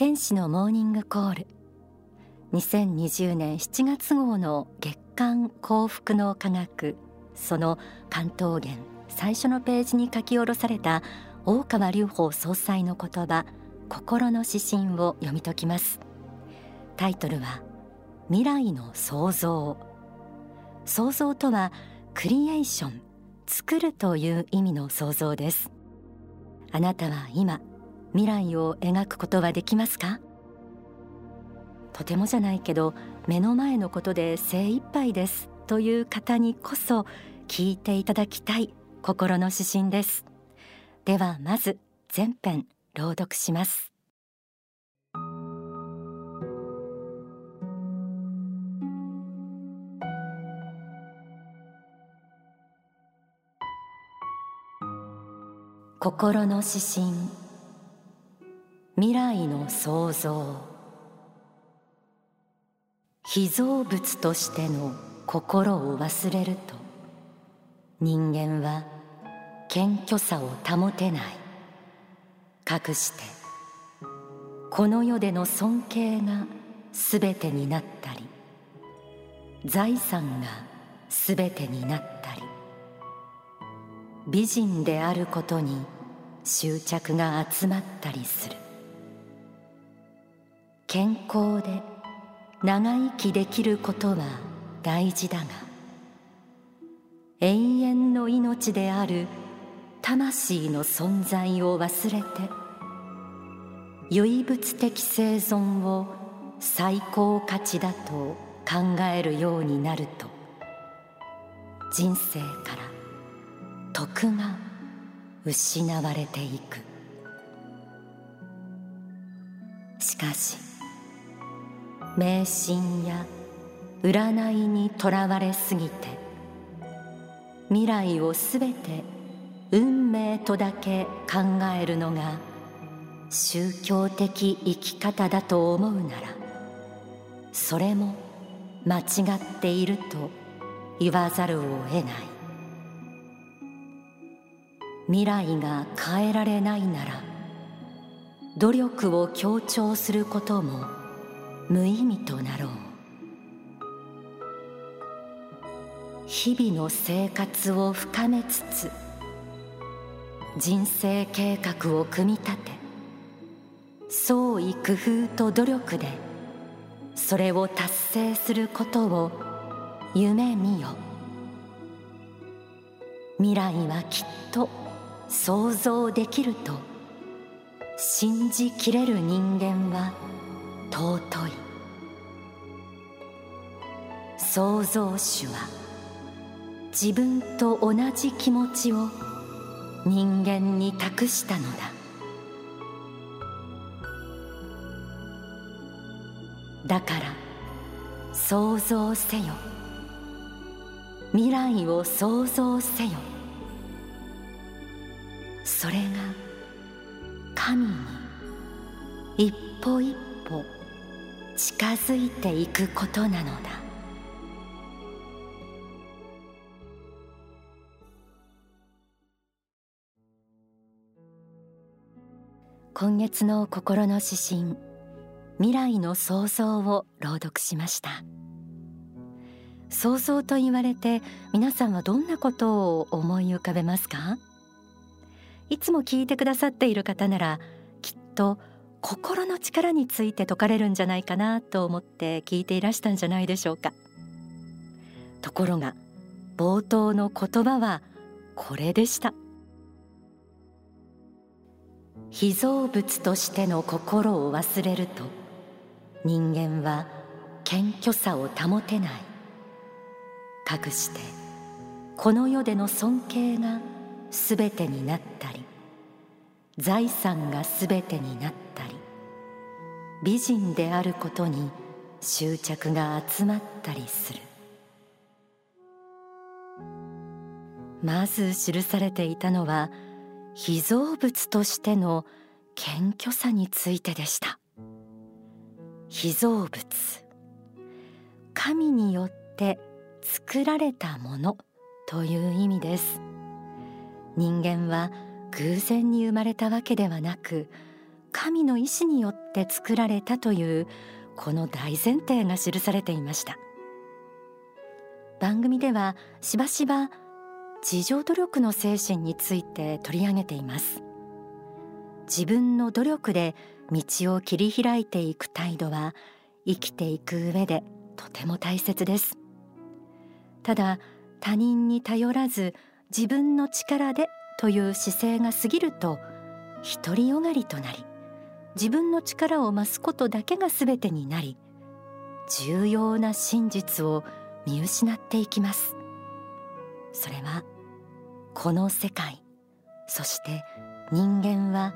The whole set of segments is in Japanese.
天使のモーニングコール。2020年7月号の月刊幸福の科学。その関東源最初のページに書き下ろされた大川隆法総裁の言葉心の指針を読み解きます。タイトルは未来の創造。創造とはクリエーション作るという意味の創造です。あなたは今未来を描くことはできますか？とてもじゃないけど目の前のことで精一杯です。という方にこそ聞いていただきたい心の指針です。ではまず全編朗読します。心の指針。未来の創造。被造物としての心を忘れると人間は謙虚さを保てない。かくしてこの世での尊敬が全てになったり財産が全てになったり美人であることに執着が集まったりする。健康で長生きできることは大事だが永遠の命である魂の存在を忘れて唯物的生存を最高価値だと考えるようになると人生から徳が失われていく。しかし迷信や占いにとらわれすぎて未来をすべて運命とだけ考えるのが宗教的生き方だと思うならそれも間違っていると言わざるを得ない。未来が変えられないなら努力を強調することも無意味となろう。日々の生活を深めつつ人生計画を組み立て創意工夫と努力でそれを達成することを夢見よ。未来はきっと想像できると信じきれる人間は尊い。創造主は自分と同じ気持ちを人間に託したのだ。だから想像せよ。未来を想像せよ。それが神に一歩一歩近づいていくことなのだ。今月の心の指針未来の創造を朗読しました。創造と言われて皆さんはどんなことを思い浮かべますか？いつも聞いてくださっている方ならきっと心の力について説かれるんじゃないかなと思って聞いていらしたんじゃないでしょうか。ところが冒頭の言葉はこれでした。被造物としての心を忘れると人間は謙虚さを保てない。かくしてこの世での尊敬がすべてになったり財産がすべてになったり。美人であることに執着が集まったりする。まず記されていたのは被造物としての謙虚さについてでした。被造物。神によって作られたものという意味です。人間は偶然に生まれたわけではなく神の意志によって作られたというこの大前提が記されていました。番組ではしばしば自助努力の精神について取り上げています。自分の努力で道を切り開いていく態度は生きていく上でとても大切です。ただ他人に頼らず自分の力でという姿勢が過ぎると独りよがりとなり自分の力を増すことだけが全てになり重要な真実を見失っていきます。それはこの世界そして人間は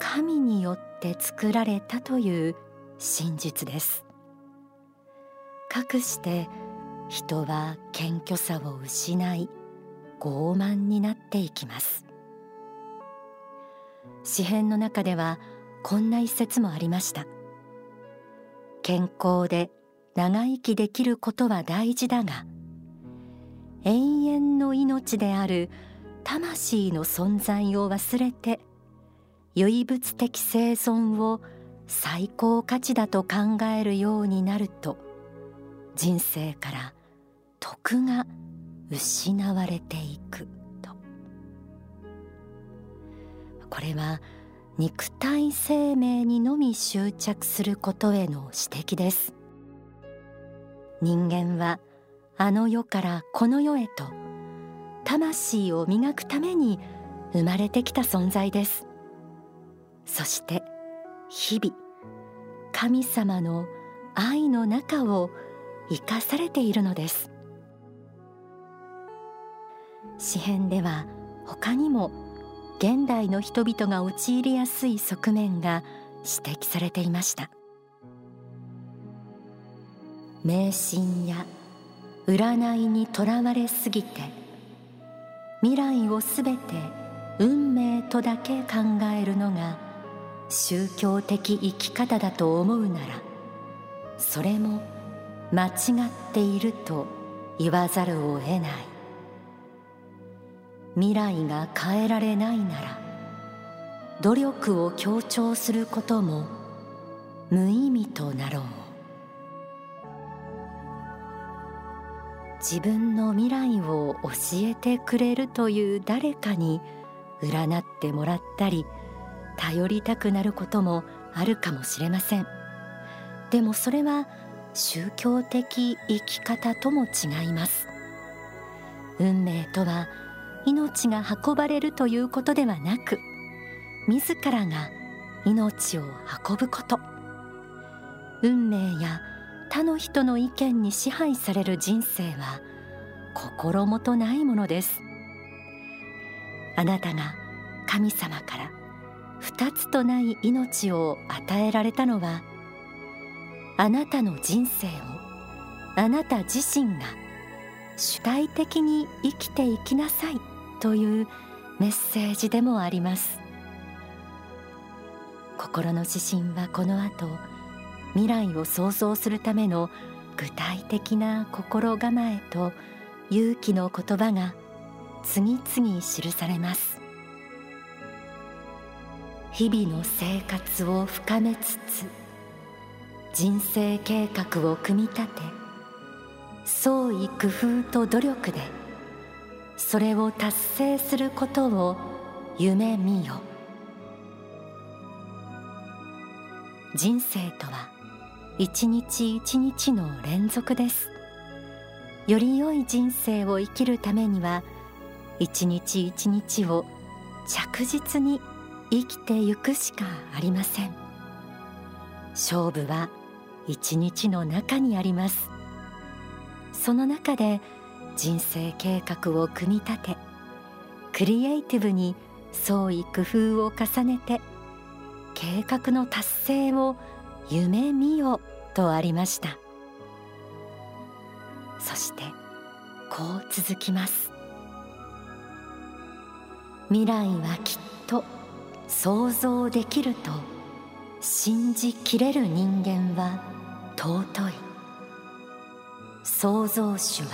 神によって作られたという真実です。かくして人は謙虚さを失い傲慢になっていきます。詩篇の中ではこんな一節もありました。健康で長生きできることは大事だが永遠の命である魂の存在を忘れて唯物的生存を最高価値だと考えるようになると人生から徳が失われていくと。これは肉体生命にのみ執着することへの指摘です。人間はあの世からこの世へと魂を磨くために生まれてきた存在です。そして日々神様の愛の中を生かされているのです。詩編では他にも現代の人々が陥りやすい側面が指摘されていました。迷信や占いにとらわれすぎて未来をすべて運命とだけ考えるのが宗教的生き方だと思うならそれも間違っていると言わざるを得ない。未来が変えられないなら努力を強調することも無意味となろう。自分の未来を教えてくれるという誰かに占ってもらったり頼りたくなることもあるかもしれません。でもそれは宗教的生き方とも違います。運命とは命が運ばれるということではなく自らが命を運ぶこと。運命や他の人の意見に支配される人生は心もとないものです。あなたが神様から二つとない命を与えられたのはあなたの人生をあなた自身が主体的に生きていきなさいというメッセージでもあります。心の指針はこの後未来を想像するための具体的な心構えと勇気の言葉が次々記されます。日々の生活を深めつつ人生計画を組み立て創意工夫と努力でそれを達成することを夢見よ。人生とは一日一日の連続です。より良い人生を生きるためには一日一日を着実に生きてゆくしかありません。勝負は一日の中にあります。その中で人生計画を組み立てクリエイティブに創意工夫を重ねて計画の達成を夢見よとありました。そしてこう続きます。未来はきっと想像できると信じきれる人間は創造主は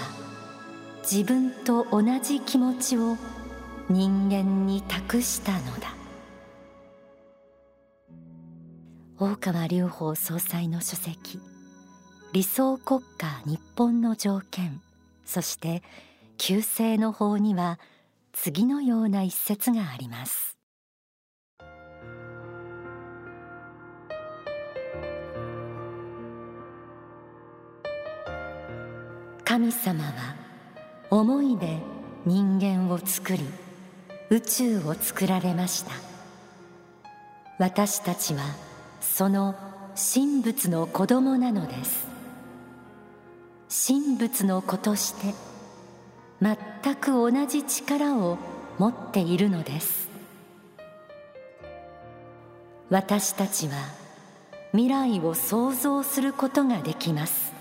自分と同じ気持ちを人間に託したのだ。大川隆法総裁の書籍理想国家日本の条件そして旧姓の法には次のような一節があります。神様は思いで人間を作り宇宙を作られました。私たちはその神仏の子供なのです。神仏の子として全く同じ力を持っているのです。私たちは未来を想像することができます。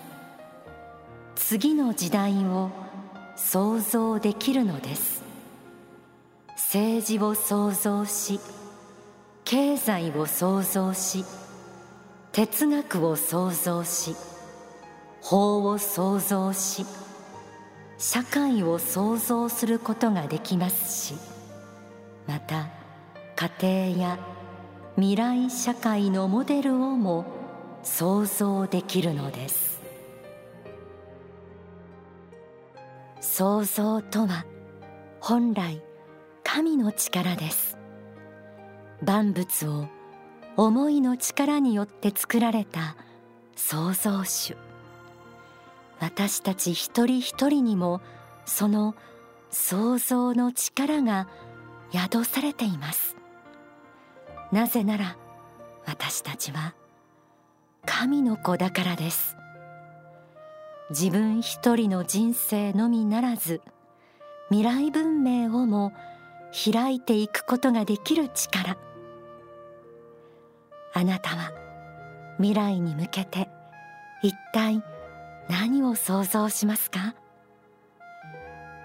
次の時代を想像できるのです。政治を創造し経済を創造し哲学を創造し法を創造し社会を創造することができますしまた家庭や未来社会のモデルをも想像できるのです。創造とは本来神の力です。万物を思いの力によって作られた創造主。私たち一人一人にもその創造の力が宿されています。なぜなら私たちは神の子だからです。自分一人の人生のみならず未来文明をも開いていくことができる力。あなたは未来に向けて一体何を想像しますか？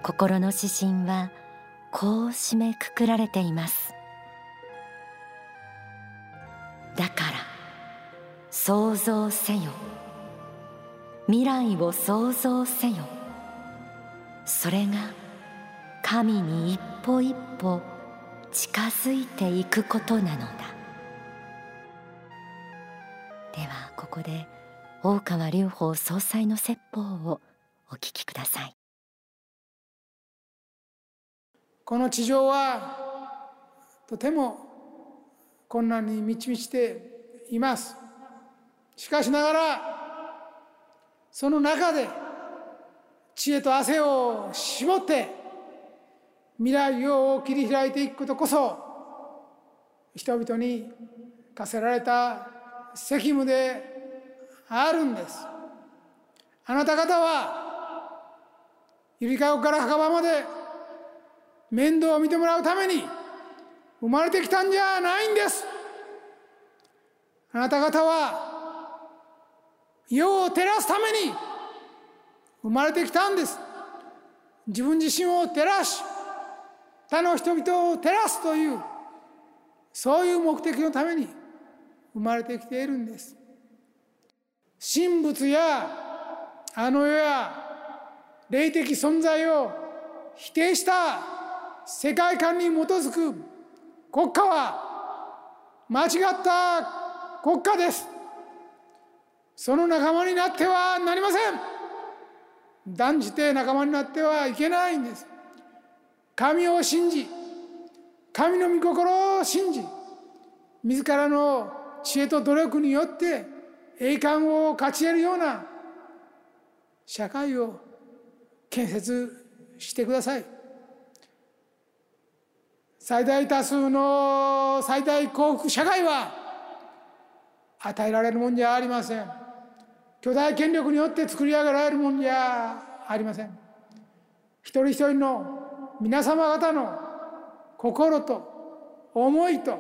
心の指針はこう締めくくられています。だから想像せよ。未来を想像せよ。それが神に一歩一歩近づいていくことなのだ。ではここで大川隆法総裁の説法をお聞きください。この地上はとても困難に満ち満ちています。しかしながらその中で知恵と汗を絞って未来を切り開いていくことこそ人々に課せられた責務であるんです。あなた方はゆりかごから墓場まで面倒を見てもらうために生まれてきたんじゃないんです。あなた方は世を照らすために生まれてきたんです。自分自身を照らし他の人々を照らすというそういう目的のために生まれてきているんです。神仏やあの世や霊的存在を否定した世界観に基づく国家は間違った国家です。その仲間になってはなりません。断じて仲間になってはいけないんです。神を信じ神の御心を信じ自らの知恵と努力によって栄冠を勝ち得るような社会を建設してください。最大多数の最大幸福社会は与えられるもんじゃありません。巨大権力によって作り上げられるもんじゃありません。一人一人の皆様方の心と思いと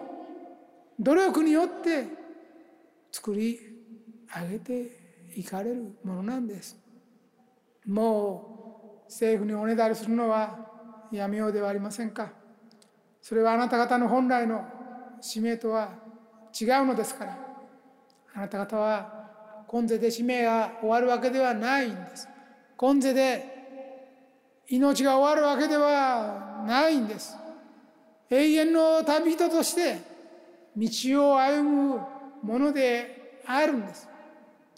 努力によって作り上げていかれるものなんです。もう政府におねだりするのはやめようではありませんか。それはあなた方の本来の使命とは違うのですから。あなた方は今世で使命が終わるわけではないんです。今世で命が終わるわけではないんです。永遠の旅人として道を歩むものであるんです。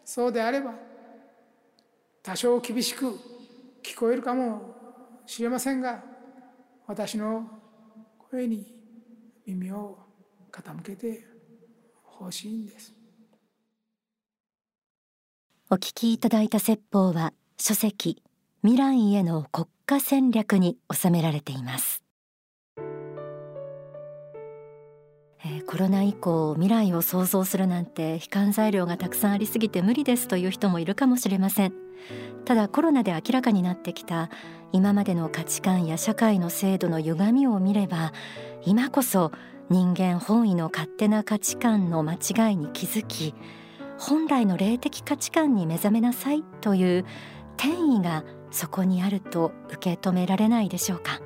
そうであれば多少厳しく聞こえるかもしれませんが私の声に耳を傾けてほしいんです。お聞きいただいた説法は書籍未来への国家戦略に収められています。えー、コロナ以降未来を想像するなんて悲観材料がたくさんありすぎて無理ですという人もいるかもしれません。ただコロナで明らかになってきた今までの価値観や社会の制度の歪みを見れば今こそ人間本位の勝手な価値観の間違いに気づき本来の霊的価値観に目覚めなさいという天意がそこにあると受け止められないでしょうか。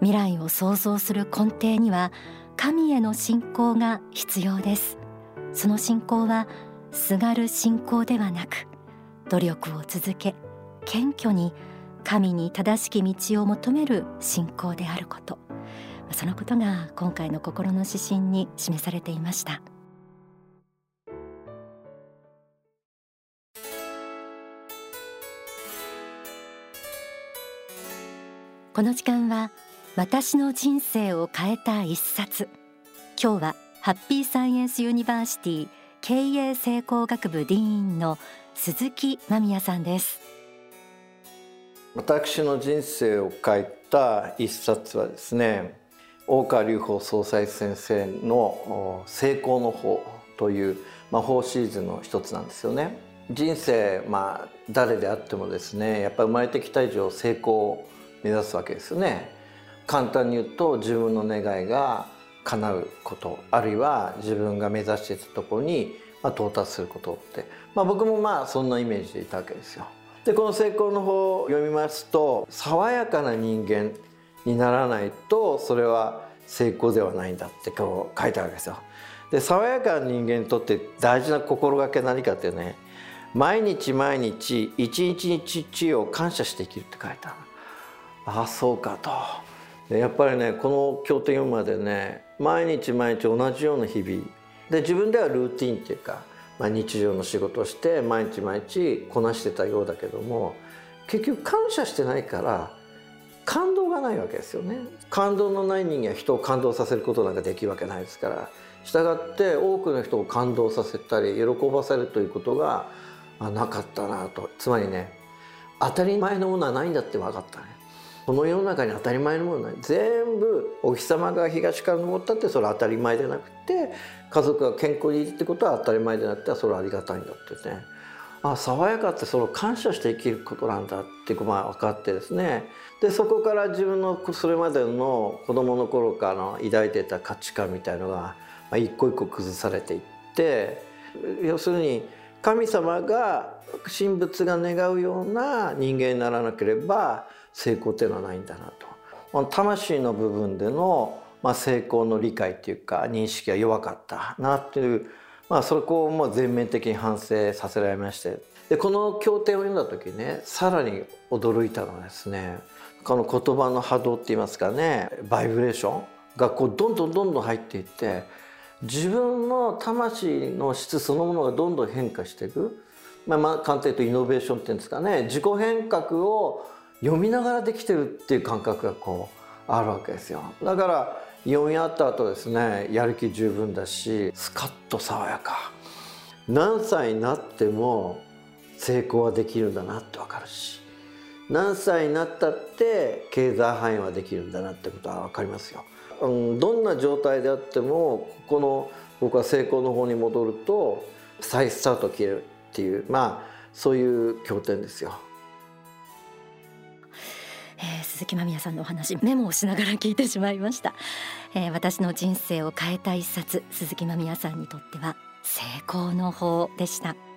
未来を想像する根底には神への信仰が必要です。その信仰はすがる信仰ではなく努力を続け謙虚に神に正しき道を求める信仰であること。そのことが今回の心の指針に示されていました。この時間は私の人生を変えた一冊。今日はハッピーサイエンスユニバーシティ経営成功学部ディーンの鈴木間宮さんです。私の人生を変えた一冊はですね大川隆法総裁先生の成功の法という魔法シリーズの一つなんですよね。人生まあ誰であってもですねやっぱり生まれてきた以上成功を目指すわけですよね簡単に言うと自分の願いが叶うことあるいは自分が目指していたところに、ま到達することって、まあ、僕もまあそんなイメージでいたわけですよ。でこの成功の方を読みますと爽やかな人間にならないとそれは成功ではないんだってこう書いてあるわけですよ。で爽やかな人間にとって大事な心がけ何かってね毎日毎日一日一日を感謝して生きるって書いてある。ああそうかと。やっぱりねこの経典読むまでね毎日毎日同じような日々。で自分ではルーティンっていうか、まあ、日常の仕事をして毎日毎日こなしてたようだけども結局感謝してないから感動がないわけですよね。感動のない人間は人を感動させることなんかできるわけないですから。したがって多くの人を感動させたり喜ばせるということがなかったなと。つまりね当たり前のものはないんだって分かったね。この世の中に当たり前のものない。全部お日様が東から昇ったってそれは当たり前でなくて家族が健康にいるってことは当たり前でなくてそれはありがたいんだってね。あ爽やかってそれを感謝して生きることなんだってまあ分かってですね。でそこから自分のそれまでの子供の頃からの抱いてた価値観みたいのが、まあ、一個一個崩されていって要するに神様が神仏が願うような人間にならなければ成功っていうのはないんだなと。魂の部分での、まあ、成功の理解っていうか認識が弱かったなっていう、まあ、そこをもう全面的に反省させられまして。でこの経典を読んだ時ねさらに驚いたのはですねこの言葉の波動って言いますかねバイブレーションがこうどんどんどんどん入っていって自分の魂の質そのものがどんどん変化していく、まあ、まあ簡単に言うとイノベーションっていうんですかね自己変革を読みながらできてるっていう感覚がこうあるわけですよだから読み終わった後ですねやる気十分だしスカッと爽やか何歳になっても成功はできるんだなって分かるし何歳になったって経済範囲はできるんだなってことは分かりますよ。うん、どんな状態であってもここの僕は成功の方に戻ると再スタート切れるっていうまあそういう経典ですよ。えー、鈴木まみやさんのお話メモをしながら聞いてしまいました、えー、私の人生を変えた一冊鈴木まみやさんにとっては成功の法でした。